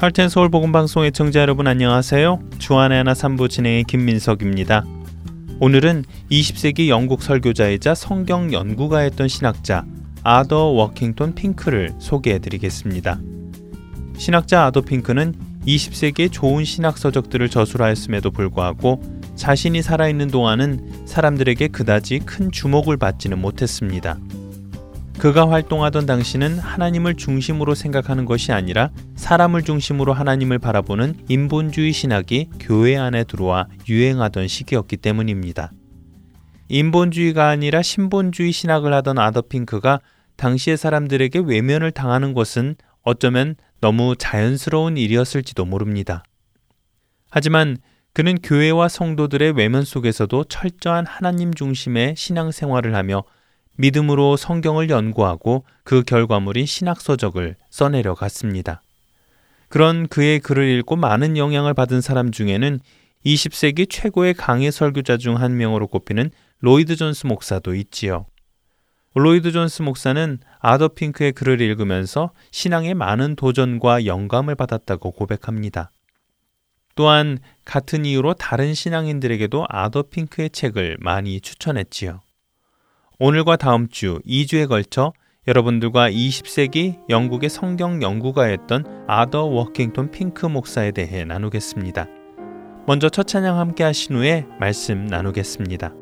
할텐 서울 복음 방송 의 청자 여러분 안녕하세요. 주안의 하나 3부 진행의 김민석입니다. 오늘은 20세기 영국 설교자이자 성경 연구가였던 신학자 아더 워킹턴 핑크를 소개해 드리겠습니다. 신학자 아더 핑크는 20세기의 좋은 신학 서적들을 저술하였음에도 불구하고 자신이 살아있는 동안은 사람들에게 그다지 큰 주목을 받지는 못했습니다. 그가 활동하던 당시는 하나님을 중심으로 생각하는 것이 아니라 사람을 중심으로 하나님을 바라보는 인본주의 신학이 교회 안에 들어와 유행하던 시기였기 때문입니다. 인본주의가 아니라 신본주의 신학을 하던 아더핑크가 당시의 사람들에게 외면을 당하는 것은 어쩌면 너무 자연스러운 일이었을지도 모릅니다. 하지만 그는 교회와 성도들의 외면 속에서도 철저한 하나님 중심의 신앙생활을 하며 믿음으로 성경을 연구하고 그 결과물인 신학서적을 써내려 갔습니다. 그런 그의 글을 읽고 많은 영향을 받은 사람 중에는 20세기 최고의 강해 설교자 중 한 명으로 꼽히는 로이드 존스 목사도 있지요. 로이드 존스 목사는 아더 핑크의 글을 읽으면서 신앙에 많은 도전과 영감을 받았다고 고백합니다. 또한 같은 이유로 다른 신앙인들에게도 아더 핑크의 책을 많이 추천했지요. 오늘과 다음 주 2주에 걸쳐 여러분들과 20세기 영국의 성경 연구가였던 아더 워킹턴 핑크 목사에 대해 나누겠습니다. 먼저 첫 찬양 함께 하신 후에 말씀 나누겠습니다.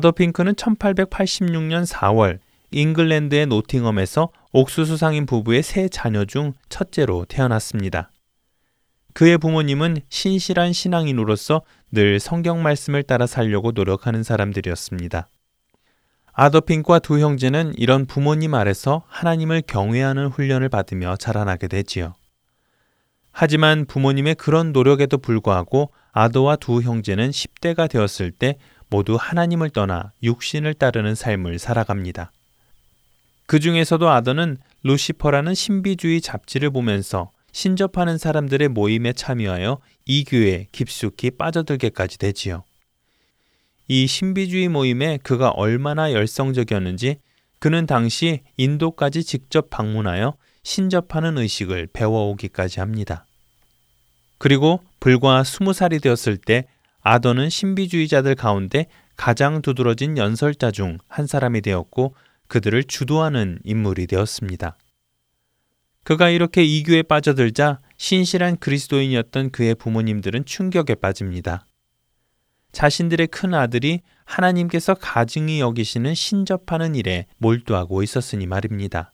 아더 핑크는 1886년 4월 잉글랜드의 노팅엄에서 옥수수 상인 부부의 세 자녀 중 첫째로 태어났습니다. 그의 부모님은 신실한 신앙인으로서 늘 성경 말씀을 따라 살려고 노력하는 사람들이었습니다. 아더핑과 두 형제는 이런 부모님 아래서 하나님을 경외하는 훈련을 받으며 자라나게 되지요. 하지만 부모님의 그런 노력에도 불구하고 아더와 두 형제는 10대가 되었을 때 모두 하나님을 떠나 육신을 따르는 삶을 살아갑니다. 그 중에서도 아더는 루시퍼라는 신비주의 잡지를 보면서 신접하는 사람들의 모임에 참여하여 이 교회에 깊숙이 빠져들게까지 되지요. 이 신비주의 모임에 그가 얼마나 열성적이었는지 그는 당시 인도까지 직접 방문하여 신접하는 의식을 배워오기까지 합니다. 그리고 불과 스무 살이 되었을 때 아더는 신비주의자들 가운데 가장 두드러진 연설자 중 한 사람이 되었고 그들을 주도하는 인물이 되었습니다. 그가 이렇게 이교에 빠져들자 신실한 그리스도인이었던 그의 부모님들은 충격에 빠집니다. 자신들의 큰 아들이 하나님께서 가증히 여기시는 신접하는 일에 몰두하고 있었으니 말입니다.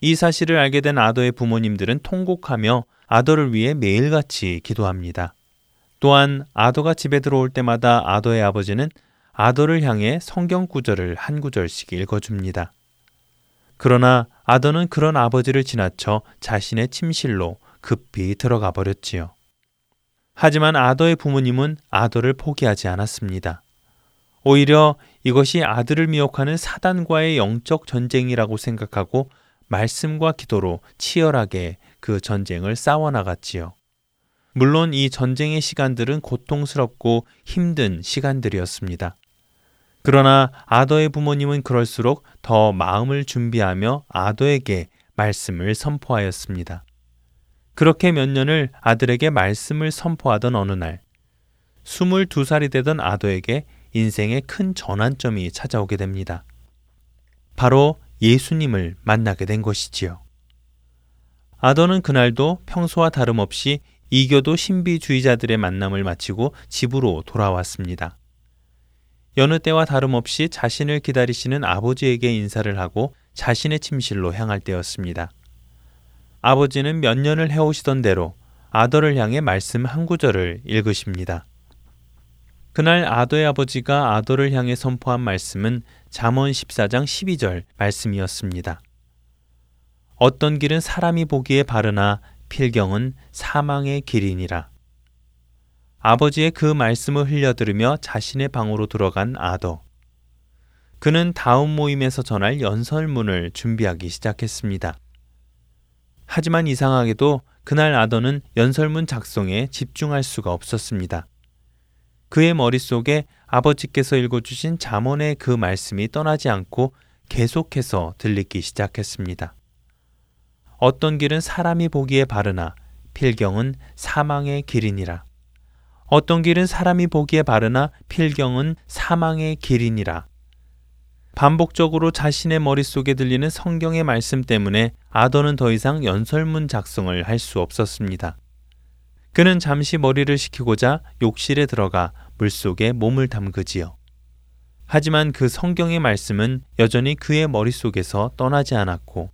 이 사실을 알게 된 아더의 부모님들은 통곡하며 아더를 위해 매일같이 기도합니다. 또한 아더가 집에 들어올 때마다 아더의 아버지는 아더를 향해 성경 구절을 한 구절씩 읽어줍니다. 그러나 아더는 그런 아버지를 지나쳐 자신의 침실로 급히 들어가 버렸지요. 하지만 아더의 부모님은 아더를 포기하지 않았습니다. 오히려 이것이 아들을 미혹하는 사단과의 영적 전쟁이라고 생각하고 말씀과 기도로 치열하게 그 전쟁을 싸워나갔지요. 물론 이 전쟁의 시간들은 고통스럽고 힘든 시간들이었습니다. 그러나 아더의 부모님은 그럴수록 더 마음을 준비하며 아더에게 말씀을 선포하였습니다. 그렇게 몇 년을 아들에게 말씀을 선포하던 어느 날, 22살이 되던 아도에게 인생의 큰 전환점이 찾아오게 됩니다. 바로 예수님을 만나게 된 것이지요. 아더는 그날도 평소와 다름없이 이교도 신비주의자들의 만남을 마치고 집으로 돌아왔습니다. 여느 때와 다름없이 자신을 기다리시는 아버지에게 인사를 하고 자신의 침실로 향할 때였습니다. 아버지는 몇 년을 해오시던 대로 아더를 향해 말씀 한 구절을 읽으십니다. 그날 아도의 아버지가 아도를 향해 선포한 말씀은 잠언 14장 12절 말씀이었습니다. 어떤 길은 사람이 보기에 바르나 필경은 사망의 길이니라. 아버지의 그 말씀을 흘려들으며 자신의 방으로 들어간 아도. 그는 다음 모임에서 전할 연설문을 준비하기 시작했습니다. 하지만 이상하게도 그날 아더는 연설문 작성에 집중할 수가 없었습니다. 그의 머릿속에 아버지께서 읽어주신 잠언의 그 말씀이 떠나지 않고 계속해서 들리기 시작했습니다. 어떤 길은 사람이 보기에 바르나 필경은 사망의 길이니라. 어떤 길은 사람이 보기에 바르나 필경은 사망의 길이니라. 반복적으로 자신의 머릿속에 들리는 성경의 말씀 때문에 아더는 더 이상 연설문 작성을 할 수 없었습니다. 그는 잠시 머리를 식히고자 욕실에 들어가 물속에 몸을 담그지요. 하지만 그 성경의 말씀은 여전히 그의 머릿속에서 떠나지 않았고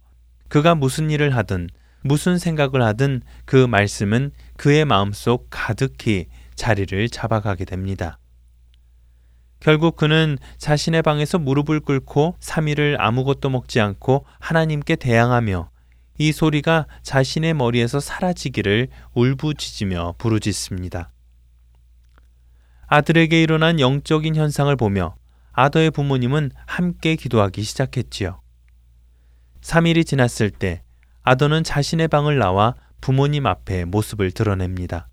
그가 무슨 일을 하든 무슨 생각을 하든 그 말씀은 그의 마음속 가득히 자리를 잡아가게 됩니다. 결국 그는 자신의 방에서 무릎을 꿇고 3일을 아무것도 먹지 않고 하나님께 대항하며 이 소리가 자신의 머리에서 사라지기를 울부짖으며 부르짖습니다. 아들에게 일어난 영적인 현상을 보며 아더의 부모님은 함께 기도하기 시작했지요. 3일이 지났을 때 아더는 자신의 방을 나와 부모님 앞에 모습을 드러냅니다.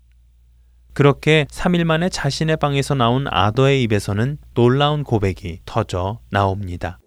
그렇게 3일 만에 자신의 방에서 나온 아더의 입에서는 놀라운 고백이 터져 나옵니다.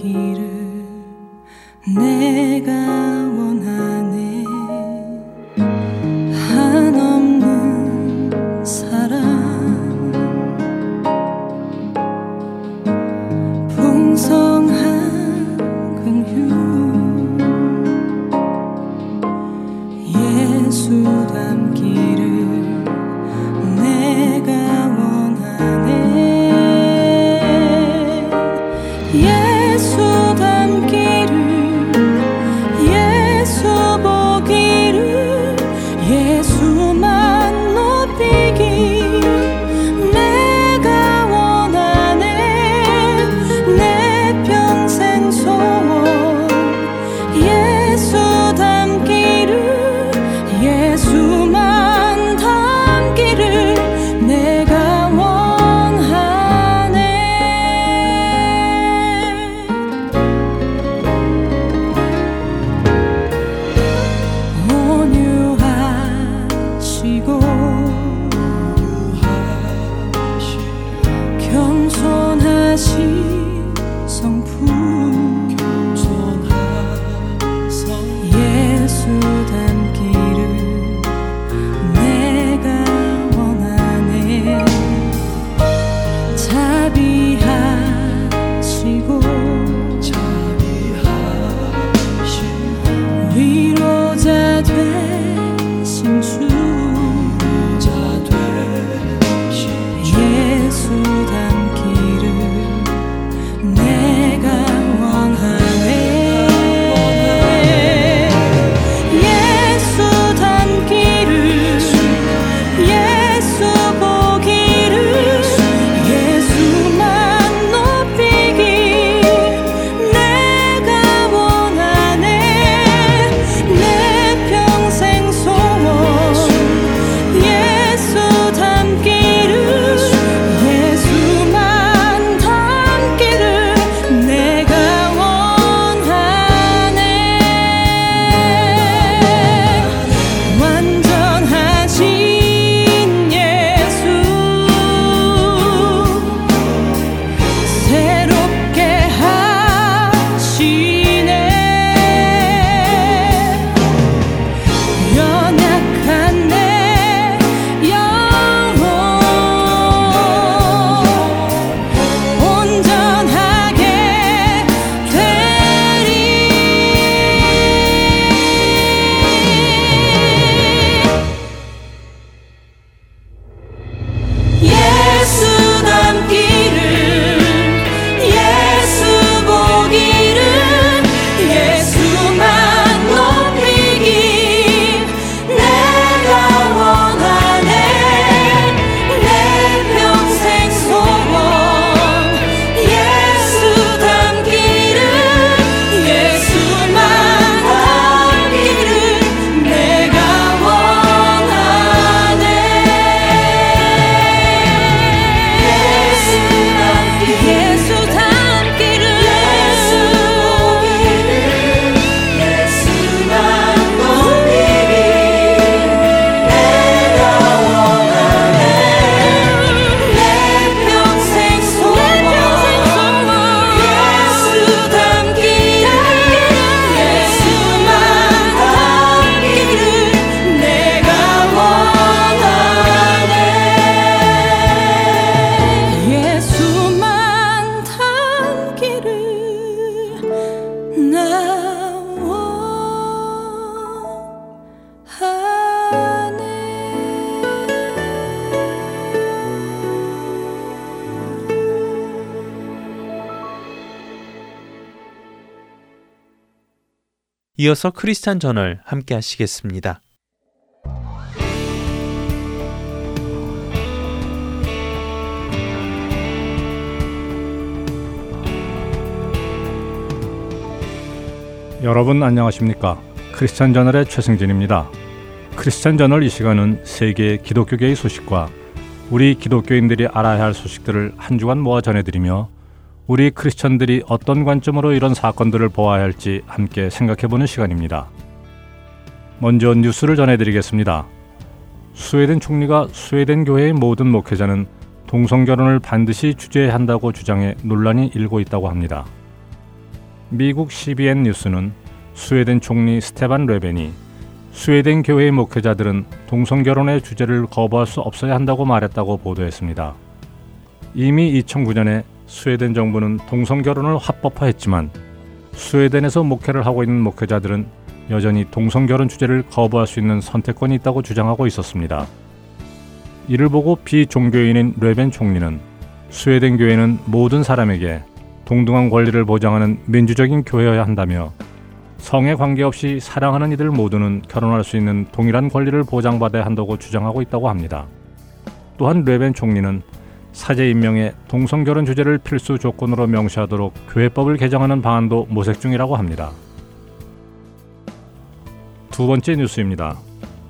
길을 내가 이어서 크리스찬 저널 함께 하시겠습니다. 여러분 안녕하십니까? 크리스찬 저널의 최승진입니다. 크리스찬 저널 이 시간은 세계 기독교계의 소식과 우리 기독교인들이 알아야 할 소식들을 한 주간 모아 전해드리며 우리 크리스천들이 어떤 관점으로 이런 사건들을 보아야 할지 함께 생각해보는 시간입니다. 먼저 뉴스를 전해드리겠습니다. 스웨덴 총리가 스웨덴 교회의 모든 목회자는 동성 결혼을 반드시 주재한다고 주장해 논란이 일고 있다고 합니다. 미국 CBN 뉴스는 스웨덴 총리 스테반 레벤이 스웨덴 교회의 목회자들은 동성 결혼의 주재를 거부할 수 없어야 한다고 말했다고 보도했습니다. 이미 2009년에 스웨덴 정부는 동성 결혼을 합법화했지만 스웨덴에서 목회를 하고 있는 목회자들은 여전히 동성 결혼 주제를 거부할 수 있는 선택권이 있다고 주장하고 있었습니다. 이를 보고 비종교인인 레벤 총리는 스웨덴 교회는 모든 사람에게 동등한 권리를 보장하는 민주적인 교회여야 한다며 성에 관계없이 사랑하는 이들 모두는 결혼할 수 있는 동일한 권리를 보장받아야 한다고 주장하고 있다고 합니다. 또한 레벤 총리는 사제 임명에 동성 결혼 주재를 필수 조건으로 명시하도록 교회법을 개정하는 방안도 모색 중이라고 합니다. 두 번째 뉴스입니다.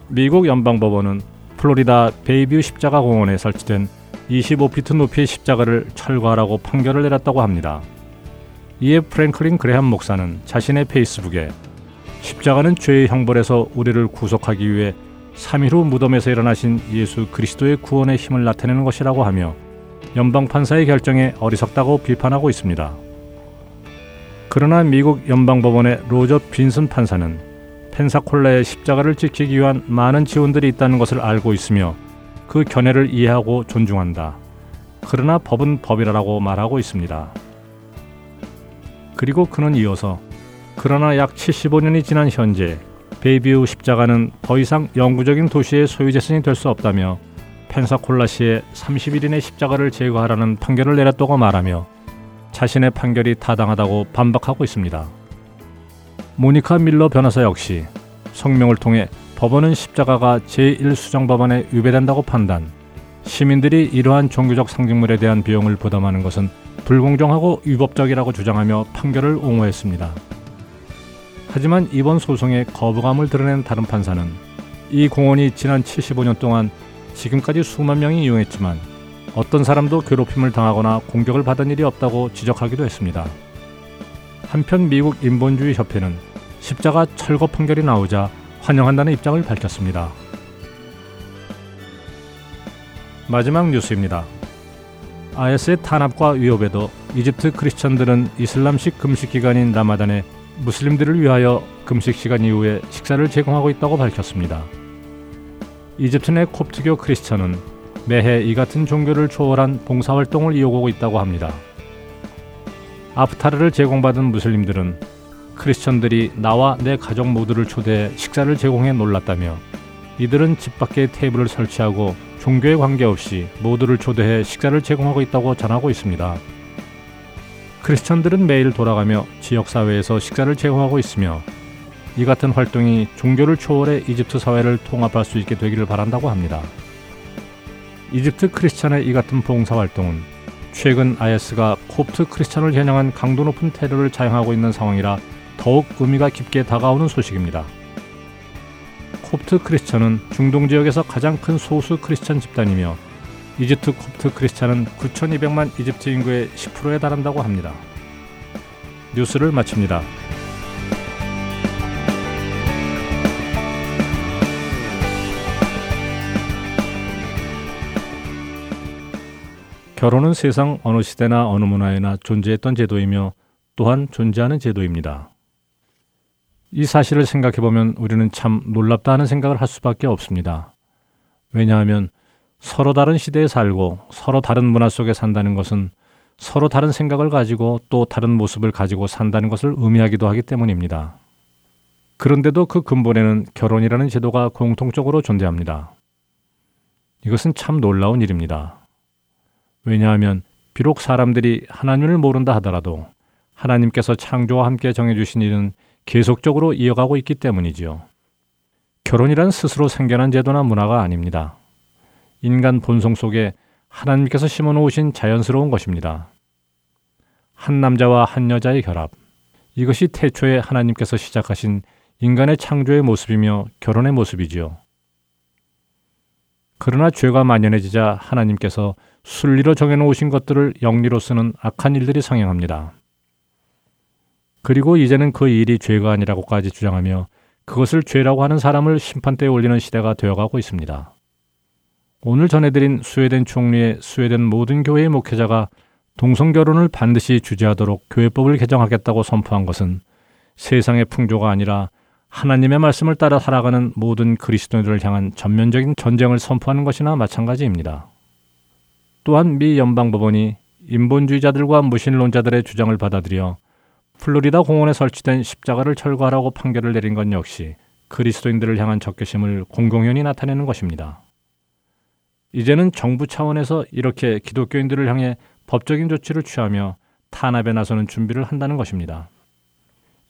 미국 연방법원은 플로리다 베이뷰 십자가 공원에 설치된 25피트 높이의 십자가를 철거하라고 판결을 내렸다고 합니다. 이에 프랭클린 그레함 목사는 자신의 페이스북에 십자가는 죄의 형벌에서 우리를 구속하기 위해 3일 후 무덤에서 일어나신 예수 그리스도의 구원의 힘을 나타내는 것이라고 하며 연방 판사의 결정에 어리석다고 비판하고 있습니다. 그러나 미국 연방법원의 로저 빈슨 판사는 펜사콜라의 십자가를 지키기 위한 많은 지원들이 있다는 것을 알고 있으며 그 견해를 이해하고 존중한다. 그러나 법은 법이라고 말하고 있습니다. 그리고 그는 이어서 그러나 약 75년이 지난 현재 베이비우 십자가는 더 이상 영구적인 도시의 소유재산이 될 수 없다며 펜사콜라시의 30일인의 십자가를 제거하라는 판결을 내렸다고 말하며 자신의 판결이 타당하다고 반박하고 있습니다. 모니카 밀러 변호사 역시 성명을 통해 법원은 십자가가 제1수정법안에 위배된다고 판단, 시민들이 이러한 종교적 상징물에 대한 비용을 부담하는 것은 불공정하고 위법적이라고 주장하며 판결을 옹호했습니다. 하지만 이번 소송에 거부감을 드러낸 다른 판사는 이 공원이 지난 75년 동안 지금까지 수만 명이 이용했지만 어떤 사람도 괴롭힘을 당하거나 공격을 받은 일이 없다고 지적하기도 했습니다. 한편 미국 인본주의 협회는 십자가 철거 판결이 나오자 환영한다는 입장을 밝혔습니다. 마지막 뉴스입니다. IS의 탄압과 위협에도 이집트 크리스천들은 이슬람식 금식 기간인 라마단에 무슬림들을 위하여 금식 시간 이후에 식사를 제공하고 있다고 밝혔습니다. 이집트 내 콥트교 크리스천은 매해 이 같은 종교를 초월한 봉사활동을 이어오고 있다고 합니다. 아프타르를 제공받은 무슬림들은 크리스천들이 나와 내 가족 모두를 초대해 식사를 제공해 놀랐다며 이들은 집 밖에 테이블을 설치하고 종교에 관계없이 모두를 초대해 식사를 제공하고 있다고 전하고 있습니다. 크리스천들은 매일 돌아가며 지역사회에서 식사를 제공하고 있으며 이 같은 활동이 종교를 초월해 이집트 사회를 통합할 수 있게 되기를 바란다고 합니다. 이집트 크리스찬의 이 같은 봉사 활동은 최근 IS가 콥트 크리스찬을 겨냥한 강도 높은 테러를 자행하고 있는 상황이라 더욱 의미가 깊게 다가오는 소식입니다. 콥트 크리스찬은 중동 지역에서 가장 큰 소수 크리스찬 집단이며 이집트 콥트 크리스찬은 9,200만 이집트 인구의 10%에 달한다고 합니다. 뉴스를 마칩니다. 결혼은 세상 어느 시대나 어느 문화에나 존재했던 제도이며 또한 존재하는 제도입니다. 이 사실을 생각해 보면 우리는 참 놀랍다 하는 생각을 할 수밖에 없습니다. 왜냐하면 서로 다른 시대에 살고 서로 다른 문화 속에 산다는 것은 서로 다른 생각을 가지고 또 다른 모습을 가지고 산다는 것을 의미하기도 하기 때문입니다. 그런데도 그 근본에는 결혼이라는 제도가 공통적으로 존재합니다. 이것은 참 놀라운 일입니다. 왜냐하면 비록 사람들이 하나님을 모른다 하더라도 하나님께서 창조와 함께 정해주신 일은 계속적으로 이어가고 있기 때문이지요. 결혼이란 스스로 생겨난 제도나 문화가 아닙니다. 인간 본성 속에 하나님께서 심어 놓으신 자연스러운 것입니다. 한 남자와 한 여자의 결합. 이것이 태초에 하나님께서 시작하신 인간의 창조의 모습이며 결혼의 모습이지요. 그러나 죄가 만연해지자 하나님께서 순리로 정해놓으신 것들을 영리로 쓰는 악한 일들이 성행합니다. 그리고 이제는 그 일이 죄가 아니라고까지 주장하며 그것을 죄라고 하는 사람을 심판대에 올리는 시대가 되어가고 있습니다. 오늘 전해드린 스웨덴 총리의 스웨덴 모든 교회의 목회자가 동성 결혼을 반드시 주재하도록 교회법을 개정하겠다고 선포한 것은 세상의 풍조가 아니라 하나님의 말씀을 따라 살아가는 모든 그리스도인들을 향한 전면적인 전쟁을 선포하는 것이나 마찬가지입니다. 또한 미 연방법원이 인본주의자들과 무신론자들의 주장을 받아들여 플로리다 공원에 설치된 십자가를 철거하라고 판결을 내린 건 역시 그리스도인들을 향한 적개심을 공공연히 나타내는 것입니다. 이제는 정부 차원에서 이렇게 기독교인들을 향해 법적인 조치를 취하며 탄압에 나서는 준비를 한다는 것입니다.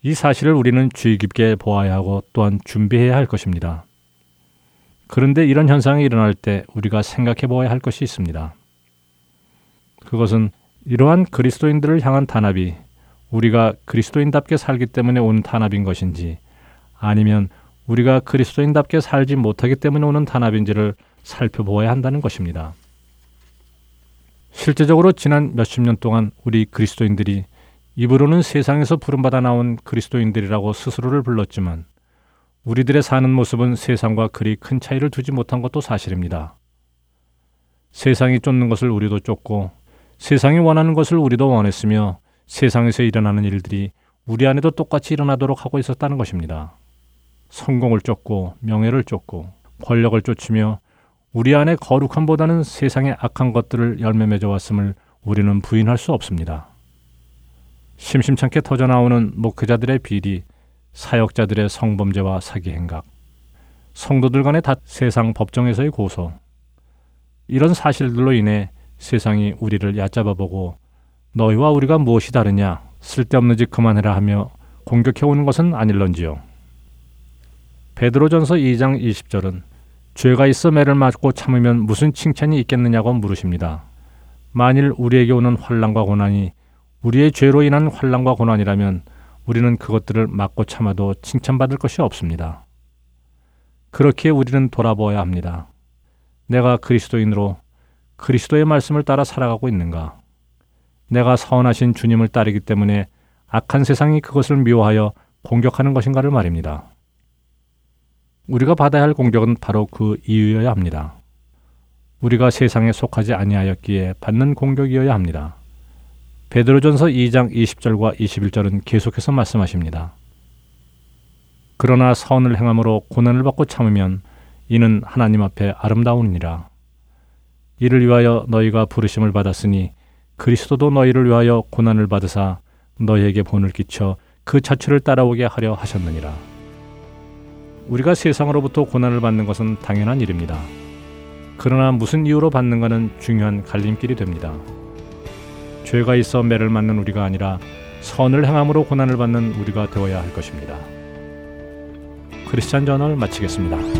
이 사실을 우리는 주의 깊게 보아야 하고 또한 준비해야 할 것입니다. 그런데 이런 현상이 일어날 때 우리가 생각해 보아야 할 것이 있습니다. 그것은 이러한 그리스도인들을 향한 탄압이 우리가 그리스도인답게 살기 때문에 온 탄압인 것인지 아니면 우리가 그리스도인답게 살지 못하기 때문에 오는 탄압인지를 살펴보아야 한다는 것입니다. 실제적으로 지난 몇십 년 동안 우리 그리스도인들이 입으로는 세상에서 부름받아 나온 그리스도인들이라고 스스로를 불렀지만 우리들의 사는 모습은 세상과 그리 큰 차이를 두지 못한 것도 사실입니다. 세상이 쫓는 것을 우리도 쫓고 세상이 원하는 것을 우리도 원했으며 세상에서 일어나는 일들이 우리 안에도 똑같이 일어나도록 하고 있었다는 것입니다. 성공을 쫓고 명예를 쫓고 권력을 쫓으며 우리 안에 거룩함보다는 세상의 악한 것들을 열매 맺어 왔음을 우리는 부인할 수 없습니다. 심심찮게 터져 나오는 목회자들의 비리, 사역자들의 성범죄와 사기 행각, 성도들 간의 다 세상 법정에서의 고소, 이런 사실들로 인해 세상이 우리를 얕잡아 보고 너희와 우리가 무엇이 다르냐 쓸데없는 짓 그만해라 하며 공격해 오는 것은 아닐런지요. 베드로전서 2장 20절은 죄가 있어 매를 맞고 참으면 무슨 칭찬이 있겠느냐고 물으십니다. 만일 우리에게 오는 환란과 고난이 우리의 죄로 인한 환란과 고난이라면 우리는 그것들을 맞고 참아도 칭찬받을 것이 없습니다. 그렇게 우리는 돌아보아야 합니다. 내가 그리스도인으로 그리스도의 말씀을 따라 살아가고 있는가? 내가 선하신 주님을 따르기 때문에 악한 세상이 그것을 미워하여 공격하는 것인가를 말입니다. 우리가 받아야 할 공격은 바로 그 이유여야 합니다. 우리가 세상에 속하지 아니하였기에 받는 공격이어야 합니다. 베드로전서 2장 20절과 21절은 계속해서 말씀하십니다. 그러나 선을 행함으로 고난을 받고 참으면 이는 하나님 앞에 아름다우니라. 이를 위하여 너희가 부르심을 받았으니 그리스도도 너희를 위하여 고난을 받으사 너희에게 본을 끼쳐 그 자취를 따라오게 하려 하셨느니라. 우리가 세상으로부터 고난을 받는 것은 당연한 일입니다. 그러나 무슨 이유로 받는가는 중요한 갈림길이 됩니다. 죄가 있어 매를 맞는 우리가 아니라 선을 행함으로 고난을 받는 우리가 되어야 할 것입니다. 크리스찬 전을 마치겠습니다.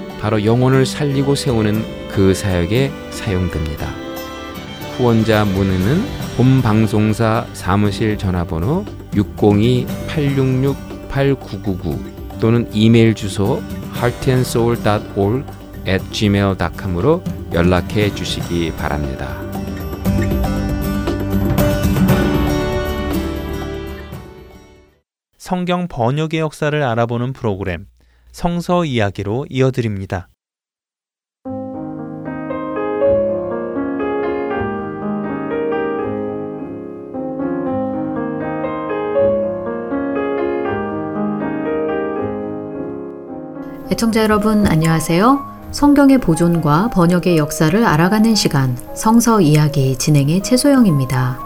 바로 영혼을 살리고 세우는 그 사역에 사용됩니다. 후원자 문의는 본방송사 사무실 전화번호 602-866-8999 또는 이메일 주소 heartandsoul.org at gmail.com으로 연락해 주시기 바랍니다. 성경 번역의 역사를 알아보는 프로그램 성서 이야기로 이어드립니다. 애청자 여러분 안녕하세요. 성경의 보존과 번역의 역사를 알아가는 시간 성서 이야기 진행의 최소영입니다.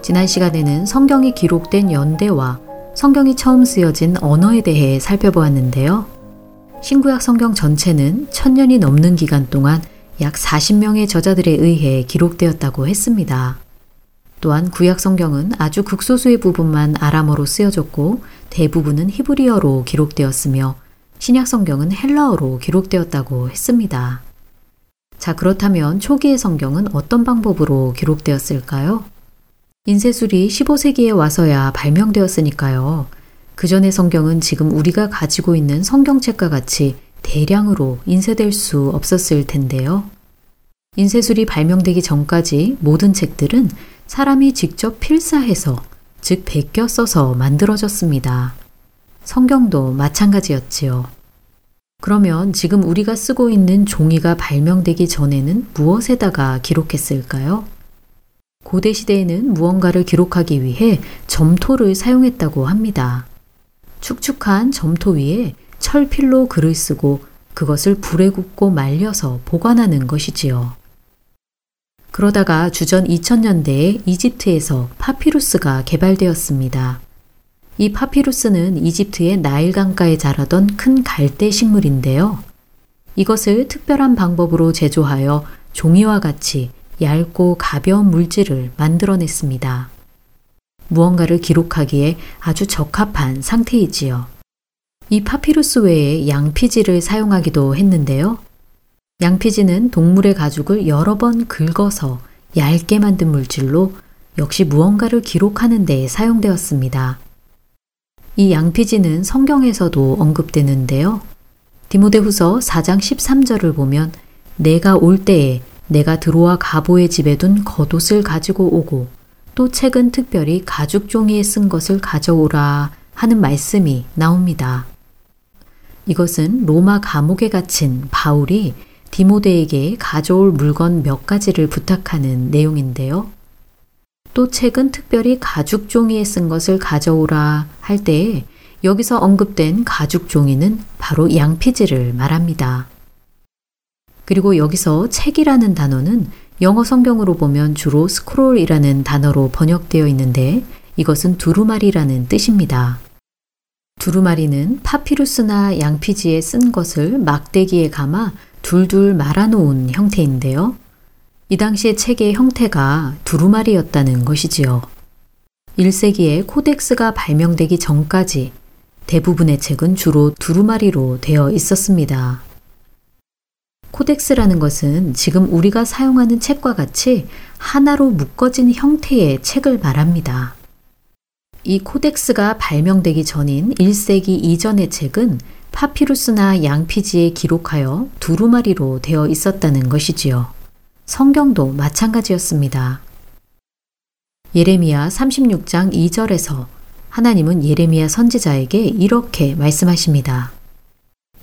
지난 시간에는 성경이 기록된 연대와 성경이 처음 쓰여진 언어에 대해 살펴보았는데요. 신구약 성경 전체는 천년이 넘는 기간 동안 약 40명의 저자들에 의해 기록되었다고 했습니다. 또한 구약 성경은 아주 극소수의 부분만 아람어로 쓰여졌고 대부분은 히브리어로 기록되었으며 신약 성경은 헬라어로 기록되었다고 했습니다. 자, 그렇다면 초기의 성경은 어떤 방법으로 기록되었을까요? 인쇄술이 15세기에 와서야 발명되었으니까요. 그 전의 성경은 지금 우리가 가지고 있는 성경책과 같이 대량으로 인쇄될 수 없었을 텐데요. 인쇄술이 발명되기 전까지 모든 책들은 사람이 직접 필사해서, 즉 베껴 써서 만들어졌습니다. 성경도 마찬가지였지요. 그러면 지금 우리가 쓰고 있는 종이가 발명되기 전에는 무엇에다가 기록했을까요? 고대 시대에는 무언가를 기록하기 위해 점토를 사용했다고 합니다. 축축한 점토 위에 철필로 글을 쓰고 그것을 불에 굽고 말려서 보관하는 것이지요. 그러다가 주전 2000년대에 이집트에서 파피루스가 개발되었습니다. 이 파피루스는 이집트의 나일 강가에 자라던 큰 갈대 식물인데요. 이것을 특별한 방법으로 제조하여 종이와 같이 얇고 가벼운 물질을 만들어냈습니다. 무언가를 기록하기에 아주 적합한 상태이지요. 이 파피루스 외에 양피지를 사용하기도 했는데요. 양피지는 동물의 가죽을 여러 번 긁어서 얇게 만든 물질로 역시 무언가를 기록하는 데 사용되었습니다. 이 양피지는 성경에서도 언급되는데요. 디모데후서 4장 13절을 보면 내가 올 때에 내가 들어와 가보의 집에 둔 겉옷을 가지고 오고 또 책은 특별히 가죽 종이에 쓴 것을 가져오라 하는 말씀이 나옵니다. 이것은 로마 감옥에 갇힌 바울이 디모데에게 가져올 물건 몇 가지를 부탁하는 내용인데요. 또 책은 특별히 가죽 종이에 쓴 것을 가져오라 할 때에 여기서 언급된 가죽 종이는 바로 양피지를 말합니다. 그리고 여기서 책이라는 단어는 영어 성경으로 보면 주로 스크롤이라는 단어로 번역되어 있는데 이것은 두루마리라는 뜻입니다. 두루마리는 파피루스나 양피지에 쓴 것을 막대기에 감아 둘둘 말아놓은 형태인데요. 이 당시의 책의 형태가 두루마리였다는 것이지요. 1세기에 코덱스가 발명되기 전까지 대부분의 책은 주로 두루마리로 되어 있었습니다. 코덱스라는 것은 지금 우리가 사용하는 책과 같이 하나로 묶어진 형태의 책을 말합니다. 이 코덱스가 발명되기 전인 1세기 이전의 책은 파피루스나 양피지에 기록하여 두루마리로 되어 있었다는 것이지요. 성경도 마찬가지였습니다. 예레미야 36장 2절에서 하나님은 예레미야 선지자에게 이렇게 말씀하십니다.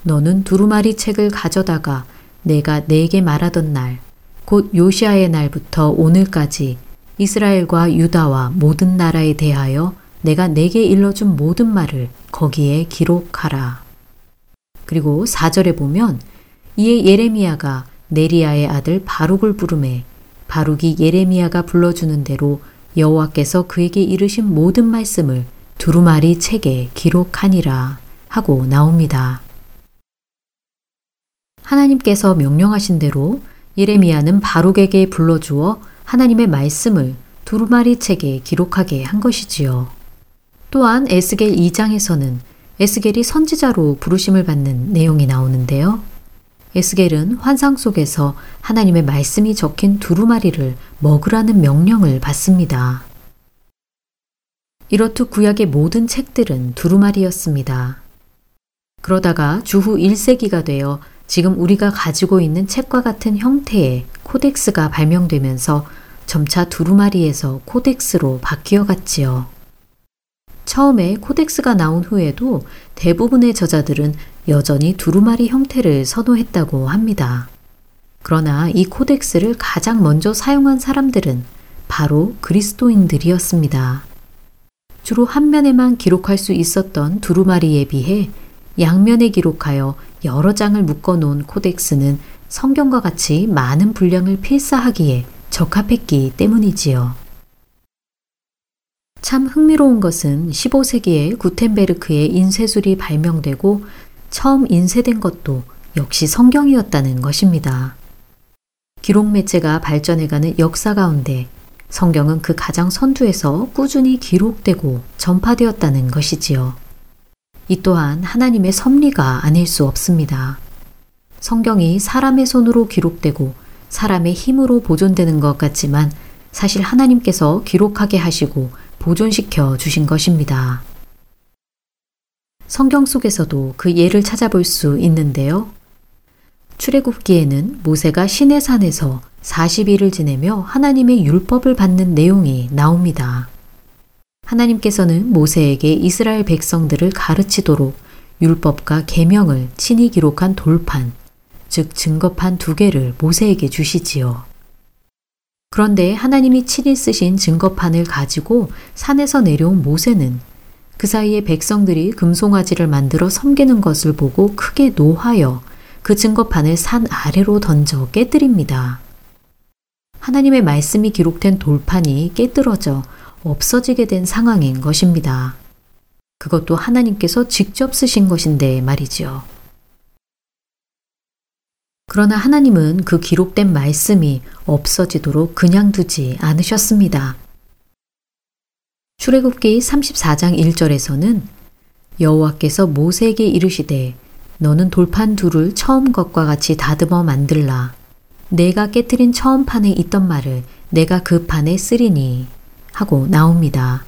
너는 두루마리 책을 가져다가 내가 내게 말하던 날, 곧 요시아의 날부터 오늘까지 이스라엘과 유다와 모든 나라에 대하여 내가 내게 일러준 모든 말을 거기에 기록하라. 그리고 4절에 보면 이에 예레미야가 네리아의 아들 바룩을 부르매 바룩이 예레미야가 불러주는 대로 여호와께서 그에게 이르신 모든 말씀을 두루마리 책에 기록하니라 하고 나옵니다. 하나님께서 명령하신 대로 예레미야는 바룩에게 불러주어 하나님의 말씀을 두루마리 책에 기록하게 한 것이지요. 또한 에스겔 2장에서는 에스겔이 선지자로 부르심을 받는 내용이 나오는데요. 에스겔은 환상 속에서 하나님의 말씀이 적힌 두루마리를 먹으라는 명령을 받습니다. 이렇듯 구약의 모든 책들은 두루마리였습니다. 그러다가 주후 1세기가 되어 지금 우리가 가지고 있는 책과 같은 형태의 코덱스가 발명되면서 점차 두루마리에서 코덱스로 바뀌어 갔지요. 처음에 코덱스가 나온 후에도 대부분의 저자들은 여전히 두루마리 형태를 선호했다고 합니다. 그러나 이 코덱스를 가장 먼저 사용한 사람들은 바로 그리스도인들이었습니다. 주로 한 면에만 기록할 수 있었던 두루마리에 비해 양면에 기록하여 여러 장을 묶어 놓은 코덱스는 성경과 같이 많은 분량을 필사하기에 적합했기 때문이지요. 참 흥미로운 것은 15세기에 구텐베르크의 인쇄술이 발명되고 처음 인쇄된 것도 역시 성경이었다는 것입니다. 기록 매체가 발전해가는 역사 가운데 성경은 그 가장 선두에서 꾸준히 기록되고 전파되었다는 것이지요. 이 또한 하나님의 섭리가 아닐 수 없습니다. 성경이 사람의 손으로 기록되고 사람의 힘으로 보존되는 것 같지만 사실 하나님께서 기록하게 하시고 보존시켜 주신 것입니다. 성경 속에서도 그 예를 찾아볼 수 있는데요. 출애굽기에는 모세가 시내 산에서 40일을 지내며 하나님의 율법을 받는 내용이 나옵니다. 하나님께서는 모세에게 이스라엘 백성들을 가르치도록 율법과 계명을 친히 기록한 돌판, 즉 증거판 두 개를 모세에게 주시지요. 그런데 하나님이 친히 쓰신 증거판을 가지고 산에서 내려온 모세는 그 사이에 백성들이 금송아지를 만들어 섬기는 것을 보고 크게 노하여 그 증거판을 산 아래로 던져 깨뜨립니다. 하나님의 말씀이 기록된 돌판이 깨뜨러져 없어지게 된 상황인 것입니다. 그것도 하나님께서 직접 쓰신 것인데 말이죠. 그러나 하나님은 그 기록된 말씀이 없어지도록 그냥 두지 않으셨습니다. 출애굽기 34장 1절에서는 여호와께서 모세에게 이르시되 너는 돌판 둘을 처음 것과 같이 다듬어 만들라. 내가 깨뜨린 처음 판에 있던 말을 내가 그 판에 쓰리니 하고 나옵니다.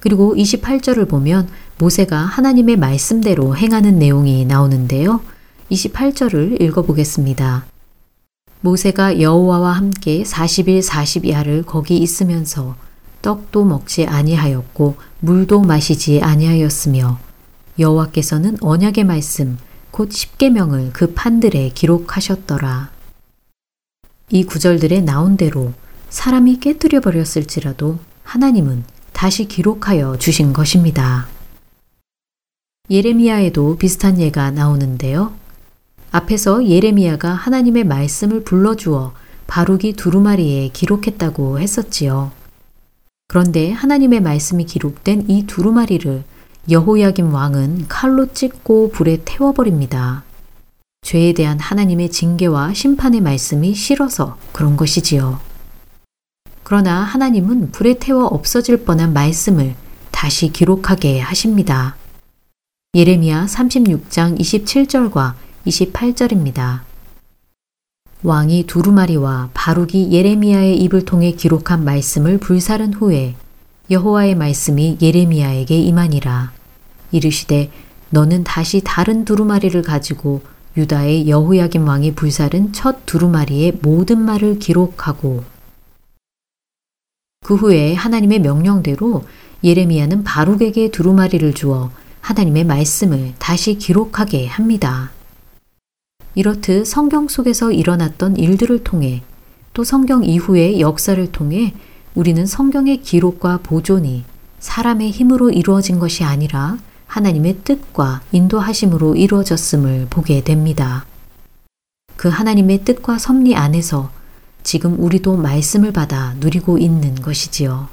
그리고 28절을 보면 모세가 하나님의 말씀대로 행하는 내용이 나오는데요. 28절을 읽어보겠습니다. 모세가 여호와와 함께 40일 40야를 거기 있으면서 떡도 먹지 아니하였고 물도 마시지 아니하였으며 여호와께서는 언약의 말씀 곧 십계명을 그 판들에 기록하셨더라. 이 구절들에 나온 대로 사람이 깨뜨려 버렸을지라도 하나님은 다시 기록하여 주신 것입니다. 예레미야에도 비슷한 예가 나오는데요. 앞에서 예레미야가 하나님의 말씀을 불러주어 바룩이 두루마리에 기록했다고 했었지요. 그런데 하나님의 말씀이 기록된 이 두루마리를 여호야김 왕은 칼로 찢고 불에 태워버립니다. 죄에 대한 하나님의 징계와 심판의 말씀이 싫어서 그런 것이지요. 그러나 하나님은 불에 태워 없어질 뻔한 말씀을 다시 기록하게 하십니다. 예레미야 36장 27절과 28절입니다. 왕이 두루마리와 바룩이 예레미야의 입을 통해 기록한 말씀을 불사른 후에 여호와의 말씀이 예레미야에게 임하니라. 이르시되 너는 다시 다른 두루마리를 가지고 유다의 여호야김 왕이 불사른 첫 두루마리의 모든 말을 기록하고 그 후에 하나님의 명령대로 예레미야는 바룩에게 두루마리를 주어 하나님의 말씀을 다시 기록하게 합니다. 이렇듯 성경 속에서 일어났던 일들을 통해 또 성경 이후의 역사를 통해 우리는 성경의 기록과 보존이 사람의 힘으로 이루어진 것이 아니라 하나님의 뜻과 인도하심으로 이루어졌음을 보게 됩니다. 그 하나님의 뜻과 섭리 안에서 지금 우리도 말씀을 받아 누리고 있는 것이지요.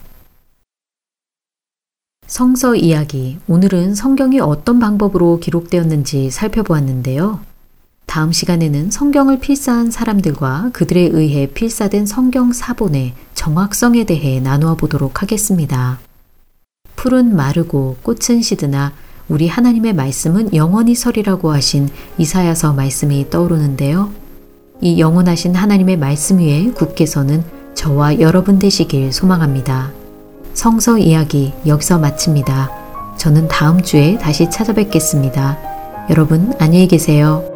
성서 이야기. 오늘은 성경이 어떤 방법으로 기록되었는지 살펴보았는데요. 다음 시간에는 성경을 필사한 사람들과 그들에 의해 필사된 성경 사본의 정확성에 대해 나누어 보도록 하겠습니다. 풀은 마르고 꽃은 시드나 우리 하나님의 말씀은 영원히 설이라고 하신 이사야서 말씀이 떠오르는데요. 이 영원하신 하나님의 말씀 위에 굳게 서는 저와 여러분 되시길 소망합니다. 성서 이야기 여기서 마칩니다. 저는 다음 주에 다시 찾아뵙겠습니다. 여러분 안녕히 계세요.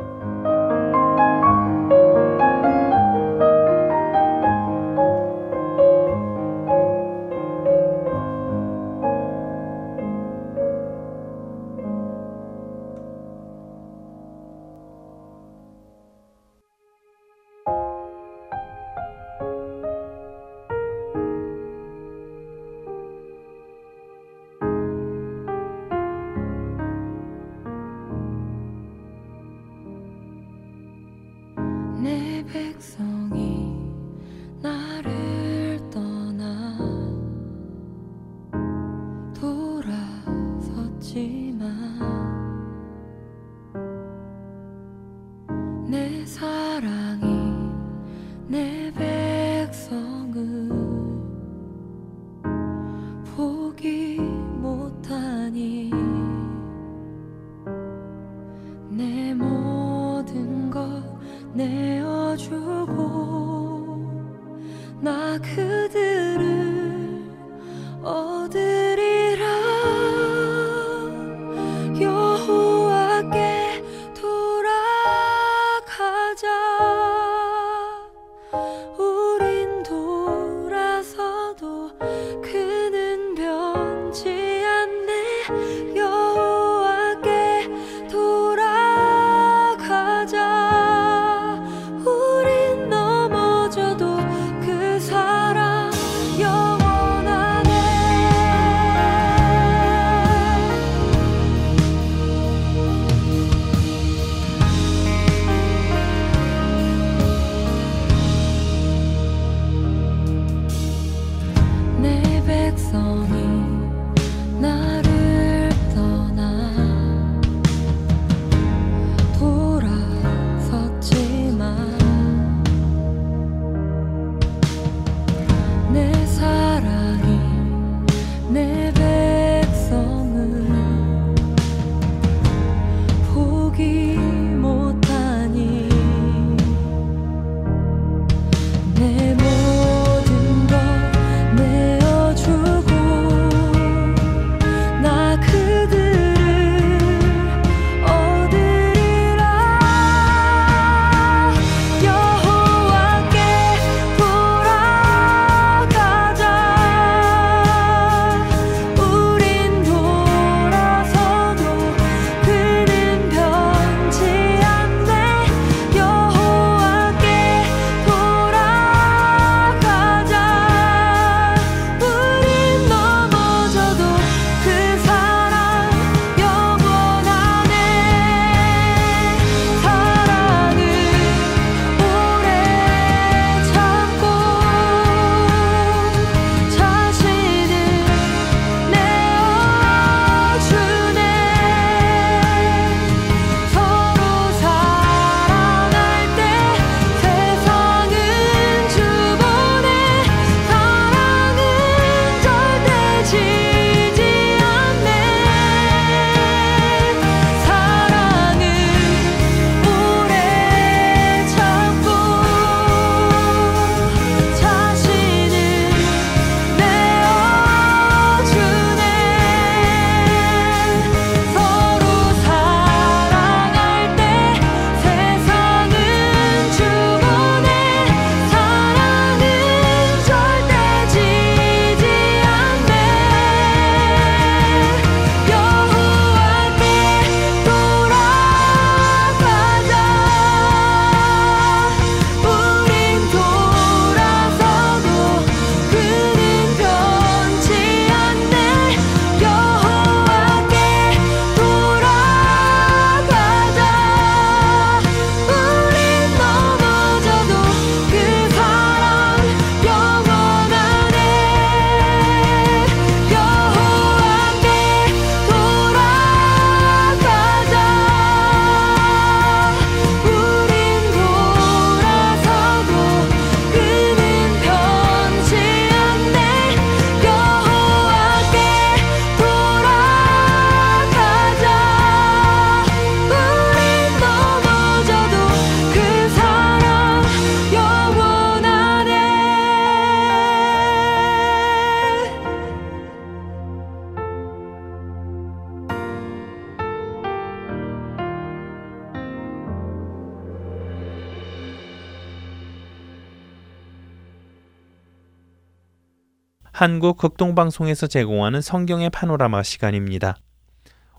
한국 극동방송에서 제공하는 성경의 파노라마 시간입니다.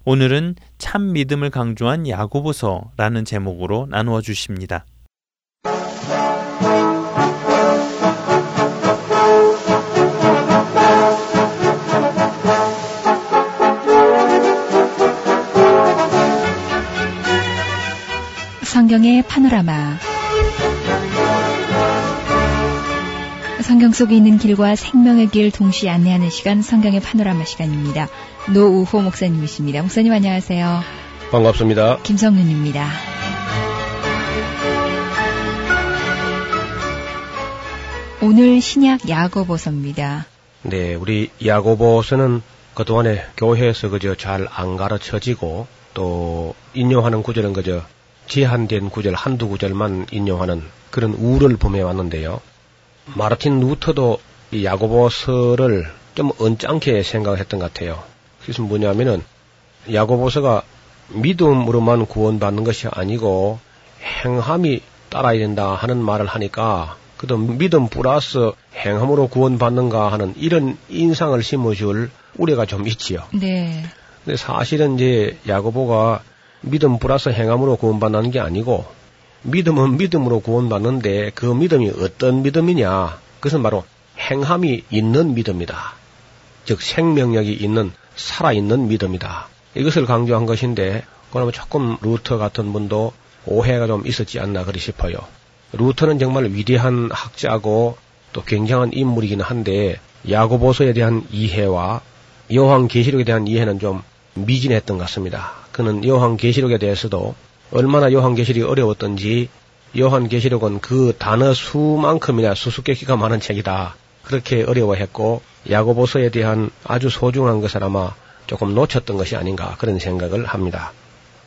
오늘은 참 믿음을 강조한 야고보서라는 제목으로 나누어 주십니다. 성경의 파노라마 성경 속에 있는 길과 생명의 길 동시에 안내하는 시간 성경의 파노라마 시간입니다. 노우호 목사님이십니다. 목사님 안녕하세요. 반갑습니다. 김성윤입니다. 오늘 신약 야고보서입니다. 네, 우리 야고보서는 그동안에 교회에서 그저 잘 안 가르쳐지고 또 인용하는 구절은 그저 제한된 구절 한두 구절만 인용하는 그런 우를 범해 왔는데요. 마르틴 루터도 이 야고보서를 좀 언짢게 생각했던 것 같아요. 그래서 뭐냐면은 야고보서가 믿음으로만 구원받는 것이 아니고 행함이 따라야 된다 하는 말을 하니까 그도 믿음 플러스 행함으로 구원받는가 하는 이런 인상을 심어줄 우려가 좀 있지요. 네. 근데 사실은 이제 야고보가 믿음 플러스 행함으로 구원받는 게 아니고 믿음은 믿음으로 구원받는데 그 믿음이 어떤 믿음이냐? 그것은 바로 행함이 있는 믿음이다. 즉 생명력이 있는 살아있는 믿음이다. 이것을 강조한 것인데 그러면 조금 루터 같은 분도 오해가 좀 있었지 않나 그리 싶어요. 루터는 정말 위대한 학자고 또 굉장한 인물이긴 한데 야고보서에 대한 이해와 요한 계시록에 대한 이해는 좀 미진했던 것 같습니다. 그는 요한 계시록에 대해서도 얼마나 요한계시록이 어려웠던지 요한계시록은 그 단어 수만큼이나 수수께끼가 많은 책이다. 그렇게 어려워했고 야고보서에 대한 아주 소중한 것을 아마 조금 놓쳤던 것이 아닌가 그런 생각을 합니다.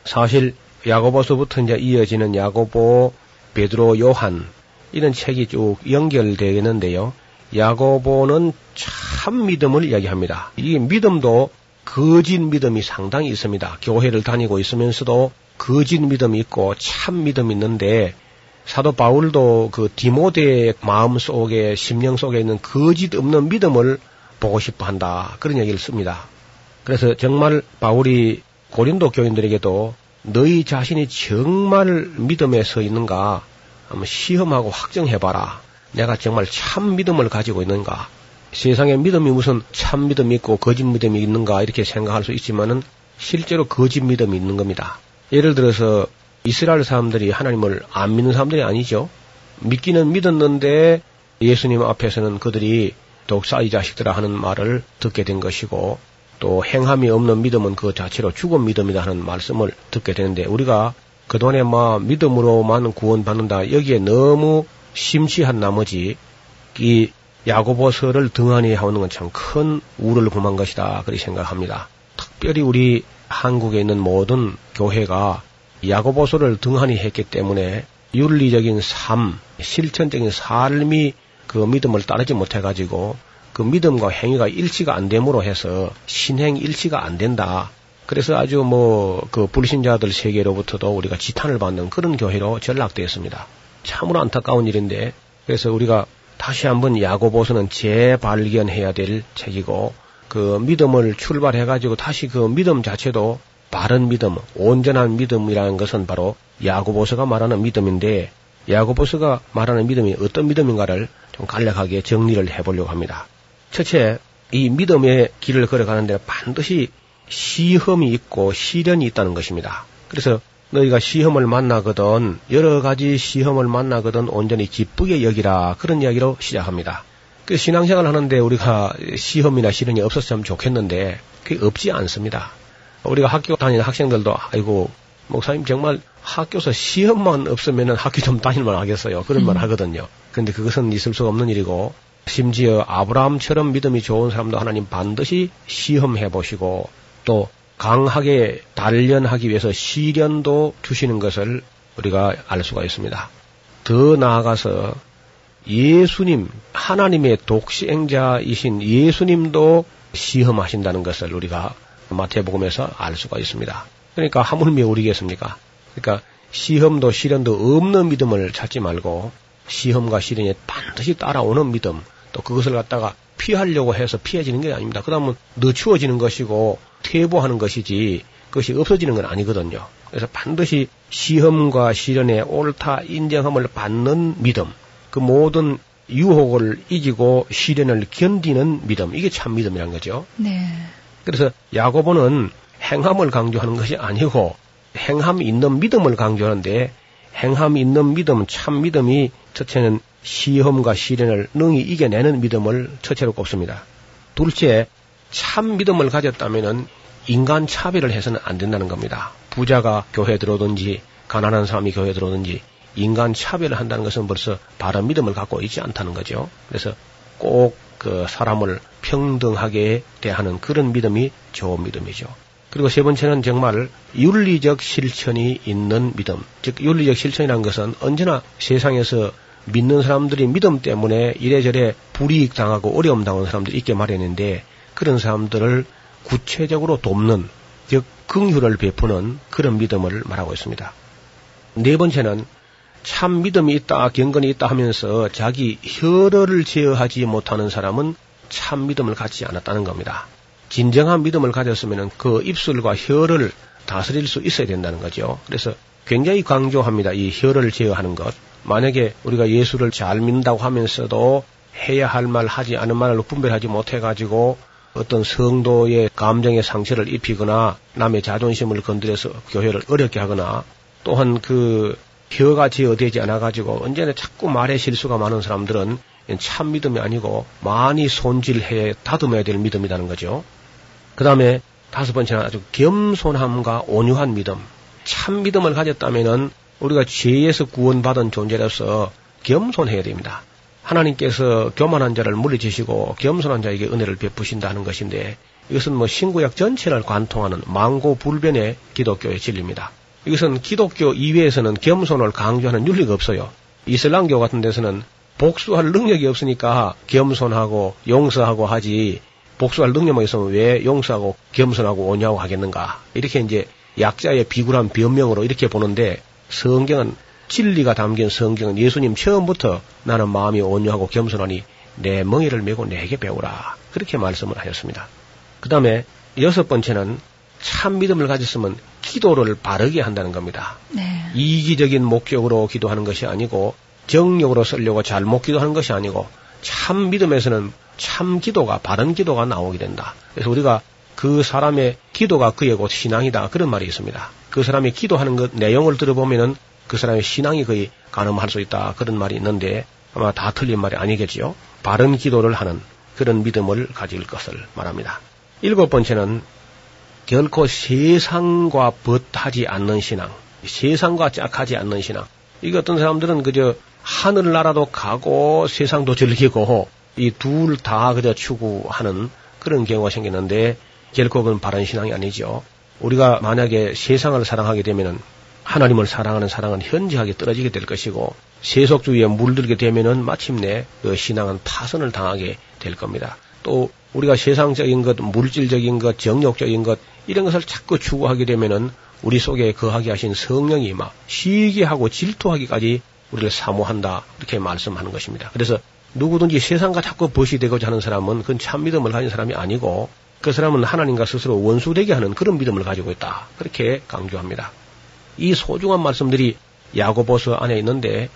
사실 야고보서부터 이제 이어지는 야고보, 베드로, 요한 이런 책이 쭉 연결되겠는데요. 야고보는 참 믿음을 이야기합니다. 이 믿음도 거짓 믿음이 상당히 있습니다. 교회를 다니고 있으면서도 거짓 믿음이 있고 참 믿음이 있는데 사도 바울도 그 디모데의 마음 속에 심령 속에 있는 거짓 없는 믿음을 보고 싶어 한다. 그런 얘기를 씁니다. 그래서 정말 바울이 고린도 교인들에게도 너희 자신이 정말 믿음에 서 있는가 한번 시험하고 확정해봐라. 내가 정말 참 믿음을 가지고 있는가. 세상에 믿음이 무슨 참 믿음이 있고 거짓 믿음이 있는가 이렇게 생각할 수 있지만은 실제로 거짓 믿음이 있는 겁니다. 예를 들어서 이스라엘 사람들이 하나님을 안 믿는 사람들이 아니죠. 믿기는 믿었는데 예수님 앞에서는 그들이 독사 이 자식들아 하는 말을 듣게 된 것이고 또 행함이 없는 믿음은 그 자체로 죽은 믿음이다 하는 말씀을 듣게 되는데 우리가 그동안에 막 믿음으로만 구원받는다 여기에 너무 심취한 나머지 이 야고보서를 등한히 하는 건 참 큰 우를 범한 것이다 그렇게 생각합니다. 특별히 우리 한국에 있는 모든 교회가 야고보서를 등한히 했기 때문에 윤리적인 삶, 실천적인 삶이 그 믿음을 따르지 못해가지고 그 믿음과 행위가 일치가 안 됨으로 해서 신행 일치가 안 된다. 그래서 아주 뭐 그 불신자들 세계로부터도 우리가 지탄을 받는 그런 교회로 전락되었습니다. 참으로 안타까운 일인데 그래서 우리가 다시 한번 야고보서는 재발견해야 될 책이고 그 믿음을 출발해 가지고 다시 그 믿음 자체도 바른 믿음, 온전한 믿음이라는 것은 바로 야고보서가 말하는 믿음인데 야고보서가 말하는 믿음이 어떤 믿음인가를 좀 간략하게 정리를 해보려고 합니다. 첫째, 이 믿음의 길을 걸어가는데 반드시 시험이 있고 시련이 있다는 것입니다. 그래서 너희가 시험을 만나거든 여러 가지 시험을 만나거든 온전히 기쁘게 여기라 그런 이야기로 시작합니다. 그 신앙생활 하는데 우리가 시험이나 시련이 없었으면 좋겠는데 그게 없지 않습니다. 우리가 학교 다니는 학생들도 아이고 목사님 정말 학교에서 시험만 없으면 학교 좀 다닐만 하겠어요. 그런 음. 말 하거든요. 근데 그것은 있을 수 없는 일이고 심지어 아브라함처럼 믿음이 좋은 사람도 하나님 반드시 시험해 보시고 또 강하게 단련하기 위해서 시련도 주시는 것을 우리가 알 수가 있습니다. 더 나아가서 예수님, 하나님의 독시행자이신 예수님도 시험하신다는 것을 우리가 마태복음에서 알 수가 있습니다. 그러니까 하물며 우리겠습니까? 그러니까 시험도 시련도 없는 믿음을 찾지 말고 시험과 시련에 반드시 따라오는 믿음 또 그것을 갖다가 피하려고 해서 피해지는 게 아닙니다. 그다음은 늦추어지는 것이고 퇴보하는 것이지 그것이 없어지는 건 아니거든요. 그래서 반드시 시험과 시련에 옳다 인정함을 받는 믿음, 그 모든 유혹을 이기고 시련을 견디는 믿음, 이게 참 믿음이란 거죠. 네. 그래서 야고보는 행함을 강조하는 것이 아니고 행함 있는 믿음을 강조하는데 행함 있는 믿음, 참 믿음이 첫째는 시험과 시련을 능히 이겨내는 믿음을 첫째로 꼽습니다. 둘째, 참 믿음을 가졌다면은 인간 차별을 해서는 안 된다는 겁니다. 부자가 교회에 들어오든지 가난한 사람이 교회에 들어오든지 인간 차별을 한다는 것은 벌써 바른 믿음을 갖고 있지 않다는 거죠. 그래서 꼭 그 사람을 평등하게 대하는 그런 믿음이 좋은 믿음이죠. 그리고 세 번째는 정말 윤리적 실천이 있는 믿음. 즉, 윤리적 실천이라는 것은 언제나 세상에서 믿는 사람들이 믿음 때문에 이래저래 불이익 당하고 어려움 당하는 사람들이 있게 마련인데 그런 사람들을 구체적으로 돕는, 즉, 긍휼을 베푸는 그런 믿음을 말하고 있습니다. 네 번째는 참 믿음이 있다, 경건이 있다 하면서 자기 혈어를 제어하지 못하는 사람은 참 믿음을 갖지 않았다는 겁니다. 진정한 믿음을 가졌으면 그 입술과 혀를 다스릴 수 있어야 된다는 거죠. 그래서 굉장히 강조합니다. 이 혀를 제어하는 것. 만약에 우리가 예수를 잘 믿는다고 하면서도 해야 할 말 하지 않은 말로 분별하지 못해가지고 어떤 성도의 감정의 상처를 입히거나 남의 자존심을 건드려서 교회를 어렵게 하거나 또한 그 혀가 제어되지 않아가지고 언제나 자꾸 말에 실수가 많은 사람들은 참 믿음이 아니고 많이 손질해 다듬어야 될 믿음이라는 거죠. 그 다음에 다섯 번째는 아주 겸손함과 온유한 믿음. 참 믿음을 가졌다면은 우리가 죄에서 구원받은 존재로서 겸손해야 됩니다. 하나님께서 교만한 자를 물리치시고 겸손한 자에게 은혜를 베푸신다는 것인데 이것은 뭐 신구약 전체를 관통하는 망고 불변의 기독교의 진리입니다. 이것은 기독교 이외에서는 겸손을 강조하는 윤리가 없어요. 이슬람교 같은 데서는 복수할 능력이 없으니까 겸손하고 용서하고 하지 복수할 능력만 있으면 왜 용서하고 겸손하고 오냐고 하겠는가. 이렇게 이제 약자의 비굴한 변명으로 이렇게 보는데 성경은 진리가 담긴 성경은 예수님 처음부터 나는 마음이 온유하고 겸손하니 내 멍에를 메고 내게 배우라. 그렇게 말씀을 하셨습니다. 그 다음에 여섯 번째는 참 믿음을 가졌으면 기도를 바르게 한다는 겁니다. 네. 이기적인 목적으로 기도하는 것이 아니고 정력으로 쓰려고 잘못 기도하는 것이 아니고 참 믿음에서는 참 기도가 바른 기도가 나오게 된다. 그래서 우리가 그 사람의 기도가 그의 곧 신앙이다 그런 말이 있습니다. 그 사람이 기도하는 것 내용을 들어보면은 그 사람의 신앙이 거의 가늠할 수 있다 그런 말이 있는데 아마 다 틀린 말이 아니겠지요. 바른 기도를 하는 그런 믿음을 가질 것을 말합니다. 일곱 번째는 결코 세상과 벗하지 않는 신앙, 세상과 짝하지 않는 신앙. 이게 어떤 사람들은 그저 하늘나라도 가고 세상도 즐기고 이 둘 다 그저 추구하는 그런 경우가 생기는데 결코 그건 바른 신앙이 아니죠. 우리가 만약에 세상을 사랑하게 되면은 하나님을 사랑하는 사랑은 현저하게 떨어지게 될 것이고 세속주의에 물들게 되면은 마침내 그 신앙은 파선을 당하게 될 겁니다. 또 우리가 세상적인 것, 물질적인 것, 정욕적인 것 이런 것을 자꾸 추구하게 되면은 우리 속에 거하게 하신 성령이 막 시기하고 질투하기까지 우리를 사모한다 이렇게 말씀하는 것입니다. 그래서 누구든지 세상과 자꾸 벗이 되고자 하는 사람은 그건 참 믿음을 가진 사람이 아니고 그 사람은 하나님과 스스로 원수되게 하는 그런 믿음을 가지고 있다. 그렇게 강조합니다. 이 소중한 말씀들이 야고보서 안에 있는데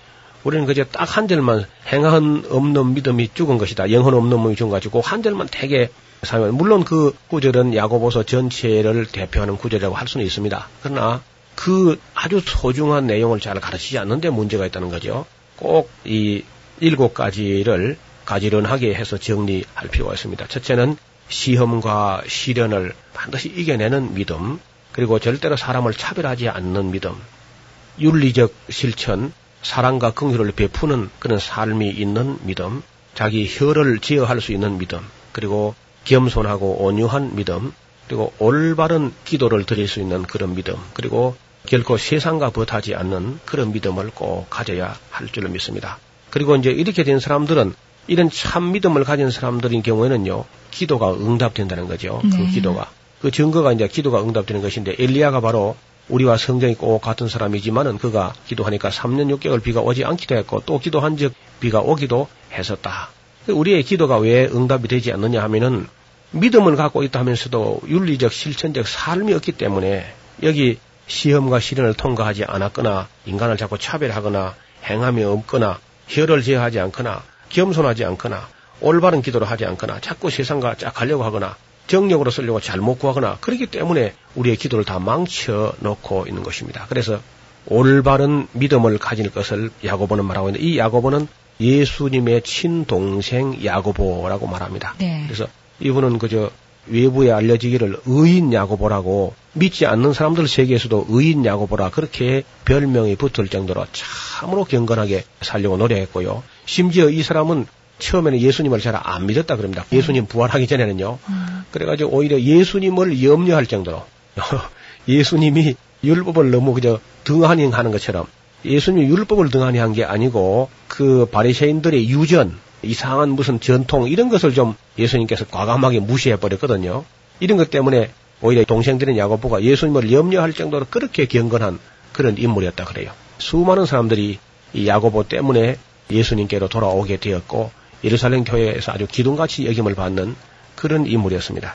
우리는 그저 딱 한 절만 행한 없는 믿음이 죽은 것이다. 영혼 없는 죽은 가지고 한 절만 되게 사용. 물론 그 구절은 야고보서 전체를 대표하는 구절이라고 할 수는 있습니다. 그러나 그 아주 소중한 내용을 잘 가르치지 않는데 문제가 있다는 거죠. 꼭 이 일곱 가지를 가지런하게 해서 정리할 필요가 있습니다. 첫째는 시험과 시련을 반드시 이겨내는 믿음, 그리고 절대로 사람을 차별하지 않는 믿음, 윤리적 실천, 사랑과 긍휼을 베푸는 그런 삶이 있는 믿음, 자기 혀를 제어할 수 있는 믿음, 그리고 겸손하고 온유한 믿음, 그리고 올바른 기도를 드릴 수 있는 그런 믿음, 그리고 결코 세상과 벗하지 않는 그런 믿음을 꼭 가져야 할 줄로 믿습니다. 그리고 이제 이렇게 된 사람들은 이런 참 믿음을 가진 사람들인 경우에는요, 기도가 응답된다는 거죠. 그 네. 기도가. 그 증거가 이제 기도가 응답되는 것인데 엘리야가 바로 우리와 성정이 꼭 같은 사람이지만은 그가 기도하니까 3년 6개월 비가 오지 않기도 했고 또 기도한 적 비가 오기도 했었다. 우리의 기도가 왜 응답이 되지 않느냐 하면은 믿음을 갖고 있다 하면서도 윤리적 실천적 삶이 없기 때문에 여기 시험과 시련을 통과하지 않았거나 인간을 자꾸 차별하거나 행함이 없거나 혈을 제어하지 않거나 겸손하지 않거나 올바른 기도를 하지 않거나 자꾸 세상과 짝하려고 하거나 정력으로 쓰려고 잘못 구하거나 그렇기 때문에 우리의 기도를 다 망쳐 놓고 있는 것입니다. 그래서 올바른 믿음을 가질 것을 야고보는 말하고 있는데 이 야고보는 예수님의 친동생 야고보라고 말합니다. 네. 그래서 이분은 그저 외부에 알려지기를 의인 야고보라고 믿지 않는 사람들 세계에서도 의인 야고보라 그렇게 별명이 붙을 정도로 참으로 경건하게 살려고 노력했고요. 심지어 이 사람은 처음에는 예수님을 잘 안 믿었다 그럽니다. 예수님 부활하기 전에는요. 음. 그래가지고 오히려 예수님을 염려할 정도로 예수님이 율법을 너무 그저 등한히 하는 것처럼 예수님이 율법을 등한히 한 게 아니고 그 바리새인들의 유전 이상한 무슨 전통 이런 것을 좀 예수님께서 과감하게 무시해 버렸거든요. 이런 것 때문에 오히려 동생들인 야고보가 예수님을 염려할 정도로 그렇게 경건한 그런 인물이었다 그래요. 수많은 사람들이 이 야고보 때문에 예수님께로 돌아오게 되었고 예루살렘 교회에서 아주 기둥같이 여김을 받는 그런 인물이었습니다.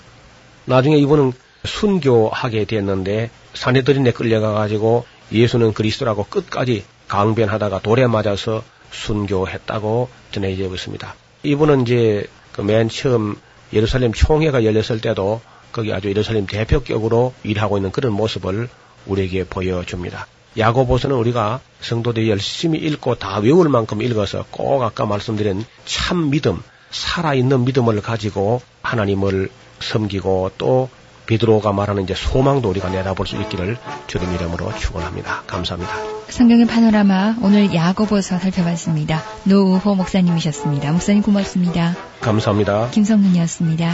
나중에 이분은 순교하게 됐는데 사내들인에 끌려가 가지고 예수는 그리스도라고 끝까지 강변하다가 돌에 맞아서 순교했다고 전해지고 있습니다. 이분은 이제 그 맨 처음 예루살렘 총회가 열렸을 때도 거기 아주 예루살렘 대표격으로 일하고 있는 그런 모습을 우리에게 보여줍니다. 야고보서는 우리가 성도들이 열심히 읽고 다 외울 만큼 읽어서 꼭 아까 말씀드린 참 믿음, 살아있는 믿음을 가지고 하나님을 섬기고 또 베드로가 말하는 이제 소망도 우리가 내다볼 수 있기를 주님 이름으로 축원합니다. 감사합니다. 성경의 파노라마 오늘 야고보서 살펴봤습니다. 노우호 목사님이셨습니다. 목사님 고맙습니다. 감사합니다. 김성문이었습니다.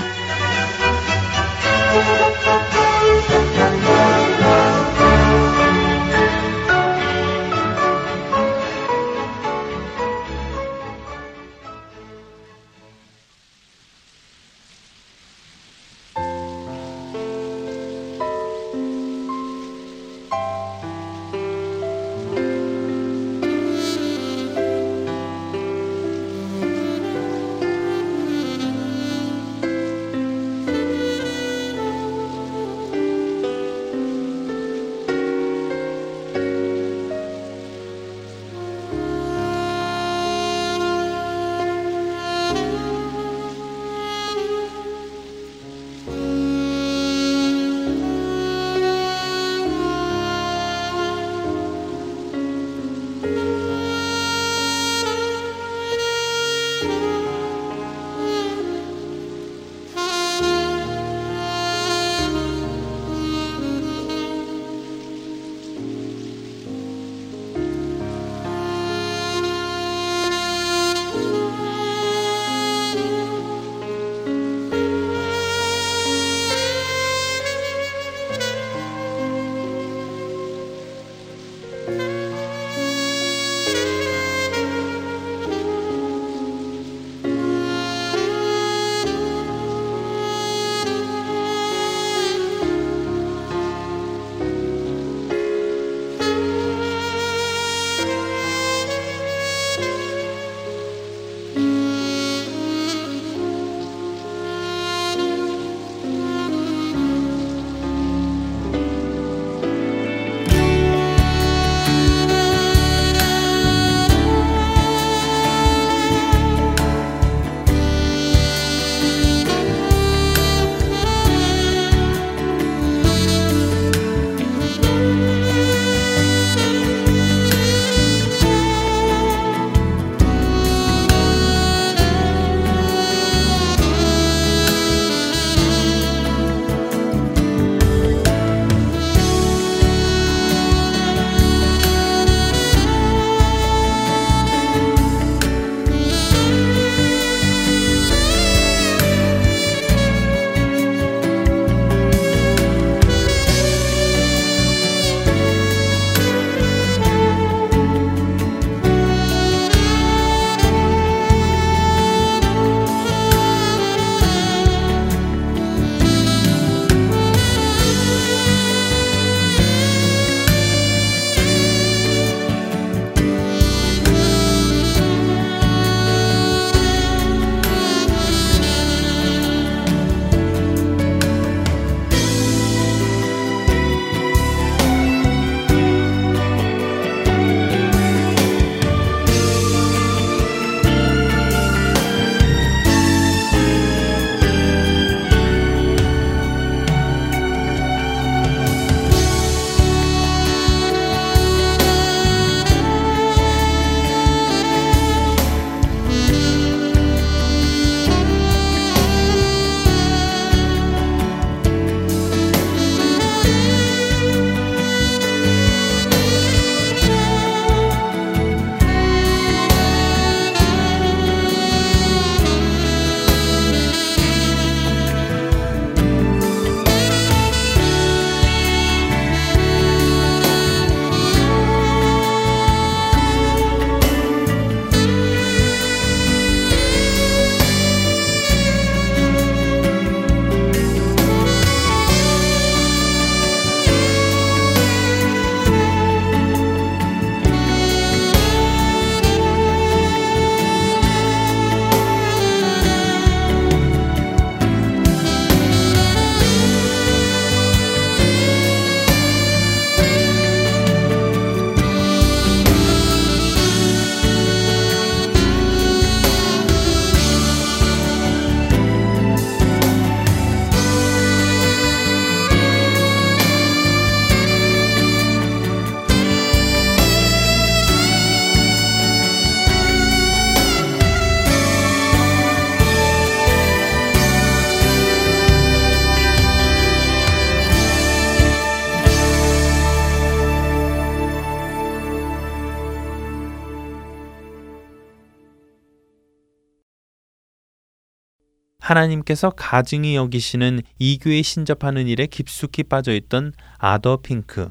하나님께서 가증히 여기시는 이교에 신접하는 일에 깊숙이 빠져 있던 아더 핑크.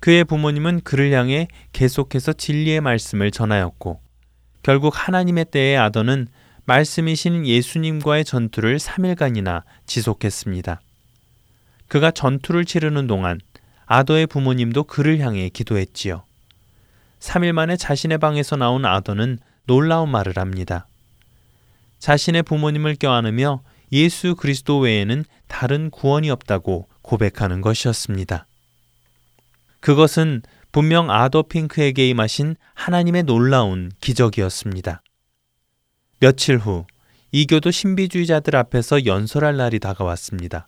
그의 부모님은 그를 향해 계속해서 진리의 말씀을 전하였고, 결국 하나님의 때에 아더는 말씀이신 예수님과의 전투를 3일간이나 지속했습니다. 그가 전투를 치르는 동안 아더의 부모님도 그를 향해 기도했지요. 3일 만에 자신의 방에서 나온 아더는 놀라운 말을 합니다. 자신의 부모님을 껴안으며 예수 그리스도 외에는 다른 구원이 없다고 고백하는 것이었습니다. 그것은 분명 아더 핑크에게 임하신 하나님의 놀라운 기적이었습니다. 며칠 후 이교도 신비주의자들 앞에서 연설할 날이 다가왔습니다.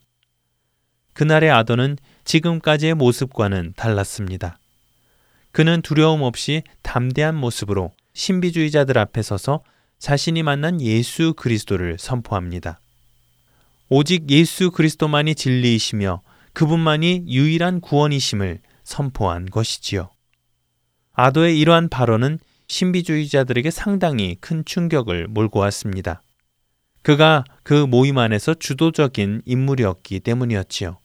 그날의 아더는 지금까지의 모습과는 달랐습니다. 그는 두려움 없이 담대한 모습으로 신비주의자들 앞에 서서 자신이 만난 예수 그리스도를 선포합니다. 오직 예수 그리스도만이 진리이시며 그분만이 유일한 구원이심을 선포한 것이지요. 아도의 이러한 발언은 신비주의자들에게 상당히 큰 충격을 몰고 왔습니다. 그가 그 모임 안에서 주도적인 인물이었기 때문이었지요.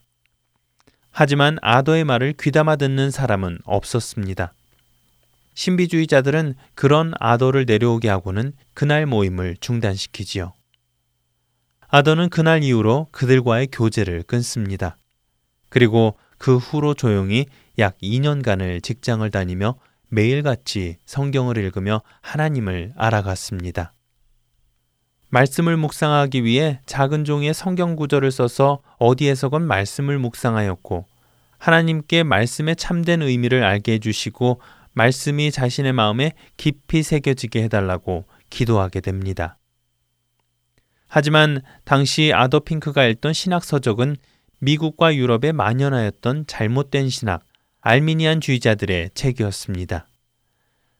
하지만 아더의 말을 귀담아 듣는 사람은 없었습니다. 신비주의자들은 그런 아더를 내려오게 하고는 그날 모임을 중단시키지요. 아더는 그날 이후로 그들과의 교제를 끊습니다. 그리고 그 후로 조용히 약 2년간을 직장을 다니며 매일같이 성경을 읽으며 하나님을 알아갔습니다. 말씀을 묵상하기 위해 작은 종이에 성경 구절을 써서 어디에서건 말씀을 묵상하였고 하나님께 말씀의 참된 의미를 알게 해주시고 말씀이 자신의 마음에 깊이 새겨지게 해달라고 기도하게 됩니다. 하지만 당시 아더 핑크가 읽던 신학 서적은 미국과 유럽에 만연하였던 잘못된 신학, 알미니안주의자들의 책이었습니다.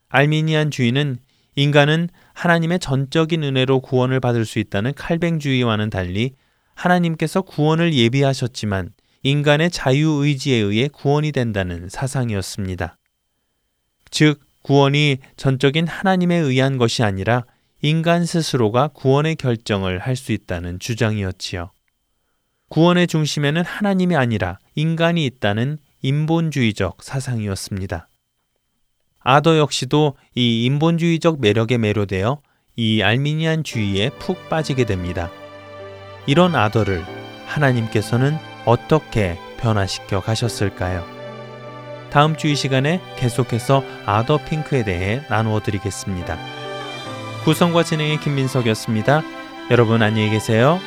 알미니안주의는 인간은 하나님의 전적인 은혜로 구원을 받을 수 있다는 칼뱅주의와는 달리 하나님께서 구원을 예비하셨지만 인간의 자유의지에 의해 구원이 된다는 사상이었습니다. 즉, 구원이 전적인 하나님에 의한 것이 아니라 인간 스스로가 구원의 결정을 할 수 있다는 주장이었지요. 구원의 중심에는 하나님이 아니라 인간이 있다는 인본주의적 사상이었습니다. 아더 역시도 이 인본주의적 매력에 매료되어 이 알미니안 주의에 푹 빠지게 됩니다. 이런 아더를 하나님께서는 어떻게 변화시켜 가셨을까요? 다음 주 이 시간에 계속해서 아더 핑크에 대해 나누어 드리겠습니다. 구성과 진행의 김민석이었습니다. 여러분 안녕히 계세요.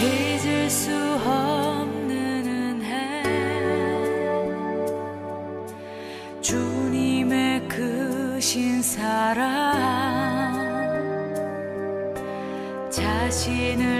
잊을 수 없는 은혜. 주님의 크신 사랑. 자신을